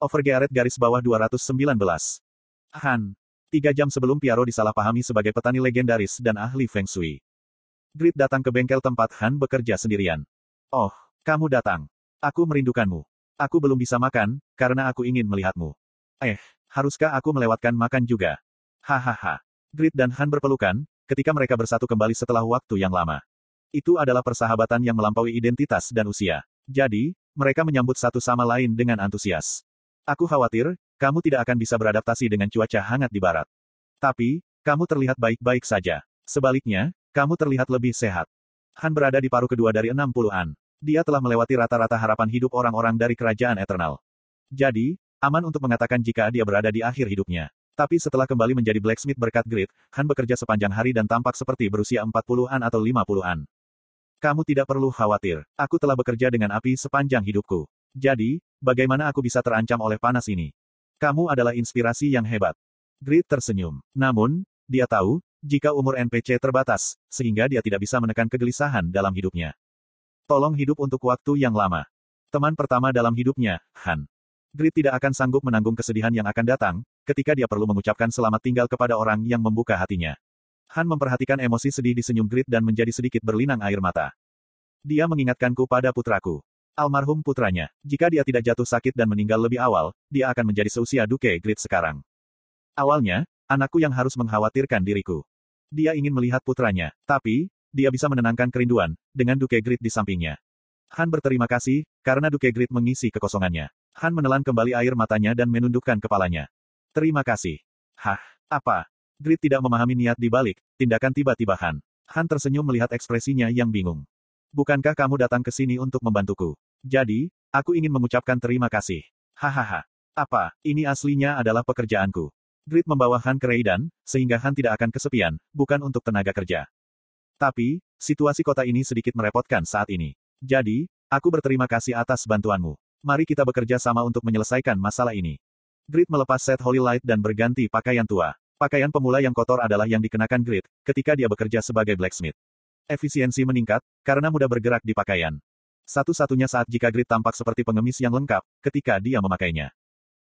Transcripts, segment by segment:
Overgearet garis bawah 219. Han. Tiga jam sebelum Piaro disalahpahami sebagai petani legendaris dan ahli Feng Shui. Grit datang ke bengkel tempat Han bekerja sendirian. Oh, kamu datang. Aku merindukanmu. Aku belum bisa makan, karena aku ingin melihatmu. Eh, haruskah aku melewatkan makan juga? Hahaha. Grit dan Han berpelukan, ketika mereka bersatu kembali setelah waktu yang lama. Itu adalah persahabatan yang melampaui identitas dan usia. Jadi, mereka menyambut satu sama lain dengan antusias. Aku khawatir, kamu tidak akan bisa beradaptasi dengan cuaca hangat di barat. Tapi, kamu terlihat baik-baik saja. Sebaliknya, kamu terlihat lebih sehat. Han berada di paruh kedua dari 60-an. Dia telah melewati rata-rata harapan hidup orang-orang dari kerajaan eternal. Jadi, aman untuk mengatakan jika dia berada di akhir hidupnya. Tapi setelah kembali menjadi blacksmith berkat grit, Han bekerja sepanjang hari dan tampak seperti berusia 40-an atau 50-an. Kamu tidak perlu khawatir. Aku telah bekerja dengan api sepanjang hidupku. Jadi, bagaimana aku bisa terancam oleh panas ini? Kamu adalah inspirasi yang hebat. Grit tersenyum. Namun, dia tahu, jika umur NPC terbatas, sehingga dia tidak bisa menekan kegelisahan dalam hidupnya. Tolong hidup untuk waktu yang lama. Teman pertama dalam hidupnya, Han. Grit tidak akan sanggup menanggung kesedihan yang akan datang, ketika dia perlu mengucapkan selamat tinggal kepada orang yang membuka hatinya. Han memperhatikan emosi sedih di senyum Grit dan menjadi sedikit berlinang air mata. Dia mengingatkanku pada putraku. Almarhum putranya. Jika dia tidak jatuh sakit dan meninggal lebih awal, dia akan menjadi seusia Duke Grit sekarang. Awalnya, anakku yang harus mengkhawatirkan diriku. Dia ingin melihat putranya, tapi, dia bisa menenangkan kerinduan, dengan Duke Grit di sampingnya. Han berterima kasih, karena Duke Grit mengisi kekosongannya. Han menelan kembali air matanya dan menundukkan kepalanya. Terima kasih. Hah, apa? Grit tidak memahami niat di balik, tindakan tiba-tiba Han. Han tersenyum melihat ekspresinya yang bingung. Bukankah kamu datang ke sini untuk membantuku? Jadi, aku ingin mengucapkan terima kasih. Hahaha. Apa, ini aslinya adalah pekerjaanku. Grid membawa Han ke Reidan, sehingga Han tidak akan kesepian, bukan untuk tenaga kerja. Tapi, situasi kota ini sedikit merepotkan saat ini. Jadi, aku berterima kasih atas bantuanmu. Mari kita bekerja sama untuk menyelesaikan masalah ini. Grid melepas set Holy Light dan berganti pakaian tua. Pakaian pemula yang kotor adalah yang dikenakan Grid, ketika dia bekerja sebagai blacksmith. Efisiensi meningkat, karena mudah bergerak di pakaian. Satu-satunya saat jika Grid tampak seperti pengemis yang lengkap, ketika dia memakainya.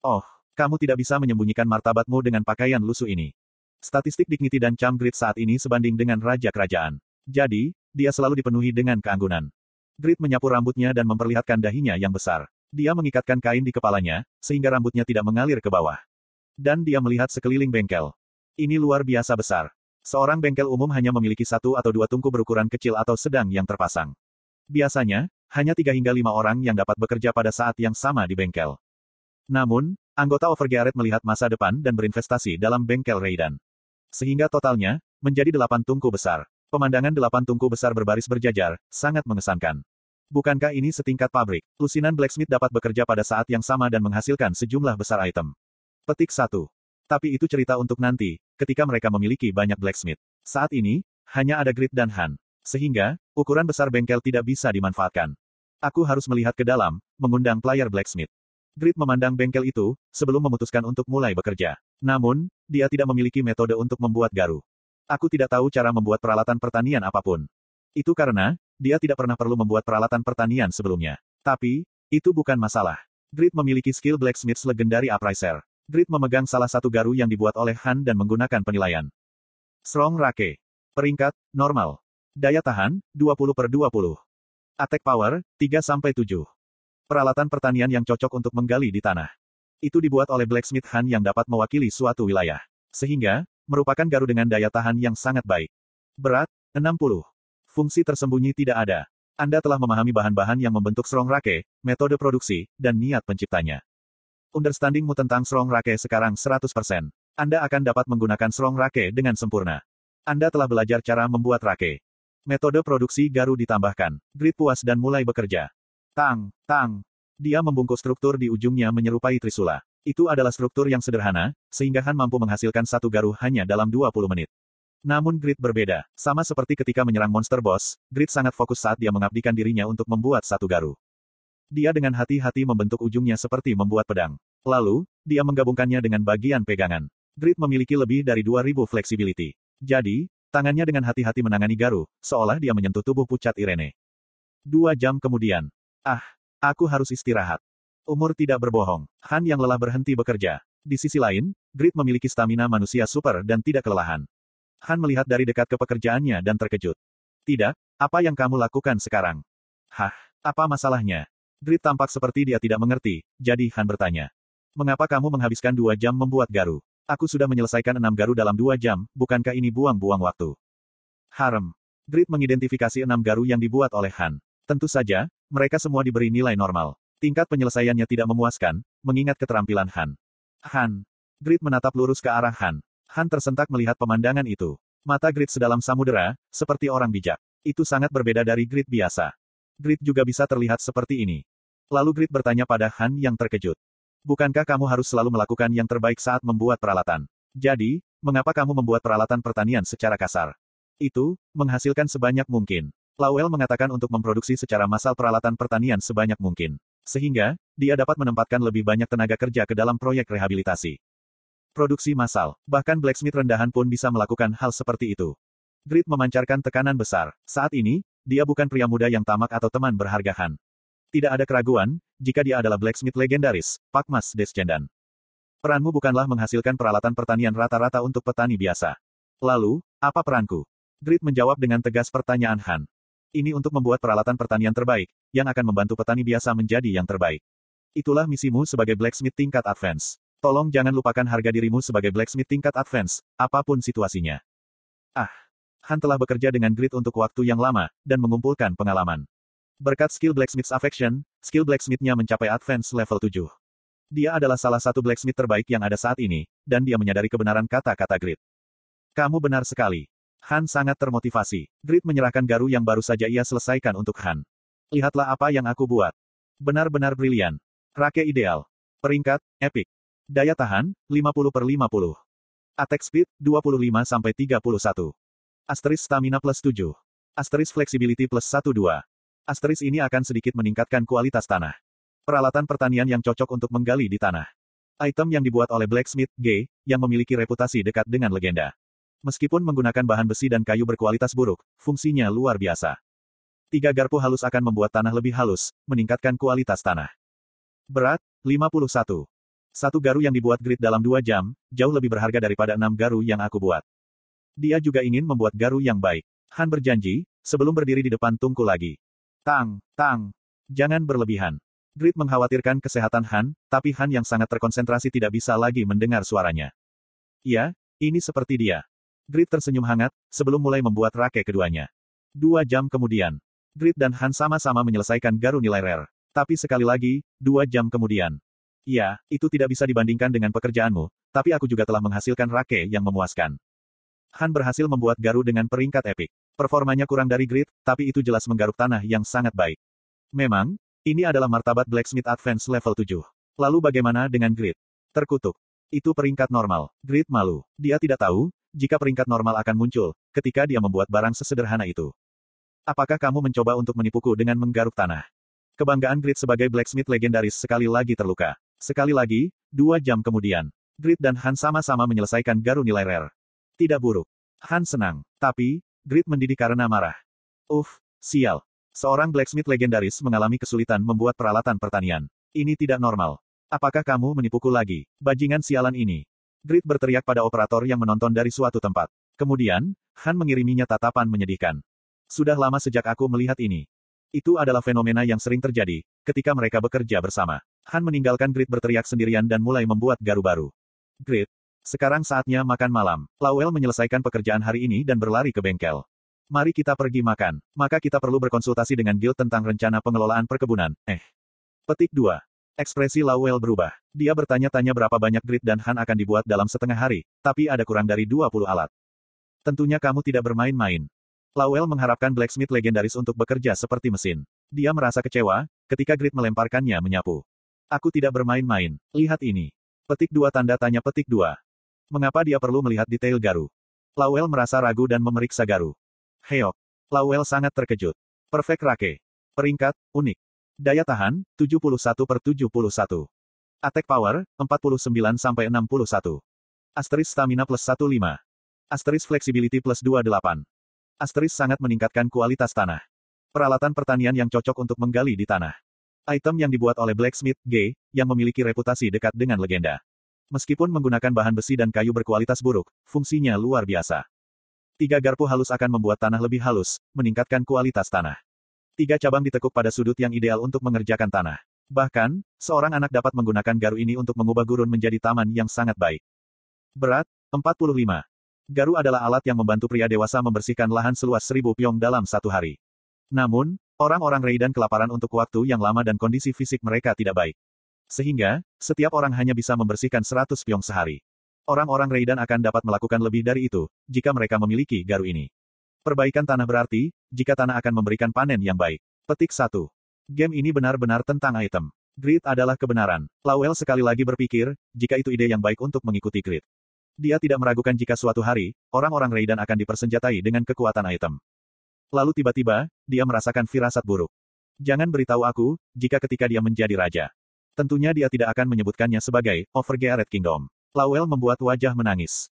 Oh, kamu tidak bisa menyembunyikan martabatmu dengan pakaian lusuh ini. Statistik Dignity dan Cam Grid saat ini sebanding dengan Raja Kerajaan. Jadi, dia selalu dipenuhi dengan keanggunan. Grid menyapu rambutnya dan memperlihatkan dahinya yang besar. Dia mengikatkan kain di kepalanya, sehingga rambutnya tidak mengalir ke bawah. Dan dia melihat sekeliling bengkel. Ini luar biasa besar. Seorang bengkel umum hanya memiliki satu atau dua tungku berukuran kecil atau sedang yang terpasang. Biasanya, hanya tiga hingga lima orang yang dapat bekerja pada saat yang sama di bengkel. Namun, Anggota Overgearet melihat masa depan dan berinvestasi dalam bengkel Raidan. Sehingga totalnya, menjadi delapan tungku besar. Pemandangan delapan tungku besar berbaris berjajar, sangat mengesankan. Bukankah ini setingkat pabrik? Lusinan Blacksmith dapat bekerja pada saat yang sama dan menghasilkan sejumlah besar item. Petik 1. Tapi itu cerita untuk nanti, ketika mereka memiliki banyak Blacksmith. Saat ini, hanya ada Grid dan Han. Sehingga, ukuran besar bengkel tidak bisa dimanfaatkan. Aku harus melihat ke dalam, mengundang player Blacksmith. Grid memandang bengkel itu, sebelum memutuskan untuk mulai bekerja. Namun, dia tidak memiliki metode untuk membuat garu. Aku tidak tahu cara membuat peralatan pertanian apa pun. Itu karena, dia tidak pernah perlu membuat peralatan pertanian sebelumnya. Tapi, itu bukan masalah. Grid memiliki skill blacksmith legendary Upriser. Grid memegang salah satu garu yang dibuat oleh Han dan menggunakan penilaian. Strong Rake. Peringkat, normal. Daya tahan, 20 per 20. Attack power, 3-7. Peralatan pertanian yang cocok untuk menggali di tanah. Itu dibuat oleh blacksmith Han yang dapat mewakili suatu wilayah. Sehingga, merupakan garu dengan daya tahan yang sangat baik. Berat, 60. Fungsi tersembunyi tidak ada. Anda telah memahami bahan-bahan yang membentuk Strong Rake, metode produksi, dan niat penciptanya. Understandingmu tentang Strong Rake sekarang 100%. Anda akan dapat menggunakan Strong Rake dengan sempurna. Anda telah belajar cara membuat rake. Metode produksi garu ditambahkan. Grid puas dan mulai bekerja. Tang, tang. Dia membungkus struktur di ujungnya menyerupai trisula. Itu adalah struktur yang sederhana, sehingga Han mampu menghasilkan satu garu hanya dalam 20 menit. Namun Grid berbeda. Sama seperti ketika menyerang monster boss, Grid sangat fokus saat dia mengabdikan dirinya untuk membuat satu garu. Dia dengan hati-hati membentuk ujungnya seperti membuat pedang. Lalu, dia menggabungkannya dengan bagian pegangan. Grid memiliki lebih dari 2000 flexibility. Jadi, tangannya dengan hati-hati menangani garu, seolah dia menyentuh tubuh pucat Irene. Dua jam kemudian, Ah, aku harus istirahat. Umur tidak berbohong. Han yang lelah berhenti bekerja. Di sisi lain, Grid memiliki stamina manusia super dan tidak kelelahan. Han melihat dari dekat ke pekerjaannya dan terkejut. Tidak, apa yang kamu lakukan sekarang? Hah, apa masalahnya? Grid tampak seperti dia tidak mengerti, jadi Han bertanya. Mengapa kamu menghabiskan dua jam membuat garu? Aku sudah menyelesaikan enam garu dalam dua jam, bukankah ini buang-buang waktu? Harem. Grid mengidentifikasi enam garu yang dibuat oleh Han. Tentu saja, mereka semua diberi nilai normal. Tingkat penyelesaiannya tidak memuaskan, mengingat keterampilan Han. Han. Grid menatap lurus ke arah Han. Han tersentak melihat pemandangan itu. Mata Grid sedalam samudera, seperti orang bijak. Itu sangat berbeda dari Grid biasa. Grid juga bisa terlihat seperti ini. Lalu Grid bertanya pada Han yang terkejut. Bukankah kamu harus selalu melakukan yang terbaik saat membuat peralatan? Jadi, mengapa kamu membuat peralatan pertanian secara kasar? Itu, menghasilkan sebanyak mungkin. Lawel mengatakan untuk memproduksi secara massal peralatan pertanian sebanyak mungkin. Sehingga, dia dapat menempatkan lebih banyak tenaga kerja ke dalam proyek rehabilitasi. Produksi massal, bahkan blacksmith rendahan pun bisa melakukan hal seperti itu. Grid memancarkan tekanan besar. Saat ini, dia bukan pria muda yang tamak atau teman berharga Han. Tidak ada keraguan, jika dia adalah blacksmith legendaris, Pak Mas Descendan. Peranmu bukanlah menghasilkan peralatan pertanian rata-rata untuk petani biasa. Lalu, apa peranku? Grid menjawab dengan tegas pertanyaan Han. Ini untuk membuat peralatan pertanian terbaik, yang akan membantu petani biasa menjadi yang terbaik. Itulah misimu sebagai blacksmith tingkat advance. Tolong jangan lupakan harga dirimu sebagai blacksmith tingkat advance, apa pun situasinya. Ah, Han telah bekerja dengan Grid untuk waktu yang lama, dan mengumpulkan pengalaman. Berkat skill Blacksmith's Affection, skill Blacksmithnya mencapai advance level 7. Dia adalah salah satu blacksmith terbaik yang ada saat ini, dan dia menyadari kebenaran kata-kata Grid. Kamu benar sekali. Han sangat termotivasi. Grid menyerahkan garu yang baru saja ia selesaikan untuk Han. Lihatlah apa yang aku buat. Benar-benar brilian. Rake ideal. Peringkat, epic. Daya tahan, 50 per 50. Attack speed, 25 sampai 31. Asteris stamina plus 7. Asteris flexibility plus 12. Asteris ini akan sedikit meningkatkan kualitas tanah. Peralatan pertanian yang cocok untuk menggali di tanah. Item yang dibuat oleh Blacksmith G, yang memiliki reputasi dekat dengan legenda. Meskipun menggunakan bahan besi dan kayu berkualitas buruk, fungsinya luar biasa. Tiga garpu halus akan membuat tanah lebih halus, meningkatkan kualitas tanah. Berat, 51. Satu garu yang dibuat grid dalam dua jam, jauh lebih berharga daripada enam garu yang aku buat. Dia juga ingin membuat garu yang baik. Han berjanji, sebelum berdiri di depan tungku lagi. Tang, Tang. Jangan berlebihan. Grid mengkhawatirkan kesehatan Han, tapi Han yang sangat terkonsentrasi tidak bisa lagi mendengar suaranya. Ya, ini seperti dia. Grid tersenyum hangat, sebelum mulai membuat rake keduanya. Dua jam kemudian, Grid dan Han sama-sama menyelesaikan garu nilai rare. Tapi sekali lagi, dua jam kemudian. Ya, itu tidak bisa dibandingkan dengan pekerjaanmu, tapi aku juga telah menghasilkan rake yang memuaskan. Han berhasil membuat garu dengan peringkat epik. Performanya kurang dari grid, tapi itu jelas menggaruk tanah yang sangat baik. Memang, ini adalah martabat Blacksmith Advance level 7. Lalu bagaimana dengan grid? Terkutuk. Itu peringkat normal. Grid malu. Dia tidak tahu, jika peringkat normal akan muncul, ketika dia membuat barang sesederhana itu. Apakah kamu mencoba untuk menipuku dengan menggaruk tanah? Kebanggaan Grid sebagai blacksmith legendaris sekali lagi terluka. Sekali lagi, dua jam kemudian, Grid dan Han sama-sama menyelesaikan garu nilai rare. Tidak buruk. Han senang. Tapi, Grid mendidih karena marah. Uff, sial. Seorang blacksmith legendaris mengalami kesulitan membuat peralatan pertanian. Ini tidak normal. Apakah kamu menipuku lagi? Bajingan sialan ini. Grid berteriak pada operator yang menonton dari suatu tempat. Kemudian, Han mengiriminya tatapan menyedihkan. Sudah lama sejak aku melihat ini. Itu adalah fenomena yang sering terjadi, ketika mereka bekerja bersama. Han meninggalkan Grid berteriak sendirian dan mulai membuat garu baru. Grid, sekarang saatnya makan malam. Lawel menyelesaikan pekerjaan hari ini dan berlari ke bengkel. Mari kita pergi makan. Maka kita perlu berkonsultasi dengan Guild tentang rencana pengelolaan perkebunan. Eh. Petik 2. Ekspresi Lawel berubah. Dia bertanya-tanya berapa banyak grid dan Han akan dibuat dalam setengah hari, tapi ada kurang dari 20 alat. Tentunya kamu tidak bermain-main. Lawel mengharapkan blacksmith legendaris untuk bekerja seperti mesin. Dia merasa kecewa, ketika grid melemparkannya menyapu. Aku tidak bermain-main. Lihat ini. Petik 2 tanda tanya petik 2. Mengapa dia perlu melihat detail Garu? Lawel merasa ragu dan memeriksa Garu. Heok. Lawel sangat terkejut. Perfect Rake. Peringkat, unik. Daya tahan, 71 per 71. Attack power, 49 sampai 61. Asteris stamina plus 15. Asteris flexibility plus 28. Asteris sangat meningkatkan kualitas tanah. Peralatan pertanian yang cocok untuk menggali di tanah. Item yang dibuat oleh Blacksmith G, yang memiliki reputasi dekat dengan legenda. Meskipun menggunakan bahan besi dan kayu berkualitas buruk, fungsinya luar biasa. Tiga garpu halus akan membuat tanah lebih halus, meningkatkan kualitas tanah. Tiga cabang ditekuk pada sudut yang ideal untuk mengerjakan tanah. Bahkan, seorang anak dapat menggunakan garu ini untuk mengubah gurun menjadi taman yang sangat baik. Berat, 45. Garu adalah alat yang membantu pria dewasa membersihkan lahan seluas seribu piong dalam satu hari. Namun, orang-orang Raiden kelaparan untuk waktu yang lama dan kondisi fisik mereka tidak baik. Sehingga, setiap orang hanya bisa membersihkan 100 piong sehari. Orang-orang Raiden akan dapat melakukan lebih dari itu, jika mereka memiliki garu ini. Perbaikan tanah berarti, jika tanah akan memberikan panen yang baik. Petik 1. Game ini benar-benar tentang item. Grid adalah kebenaran. Lawel sekali lagi berpikir, jika itu ide yang baik untuk mengikuti grid. Dia tidak meragukan jika suatu hari, orang-orang Raiden akan dipersenjatai dengan kekuatan item. Lalu tiba-tiba, dia merasakan firasat buruk. Jangan beritahu aku, jika ketika dia menjadi raja. Tentunya dia tidak akan menyebutkannya sebagai Overgeared Kingdom. Lawel membuat wajah menangis.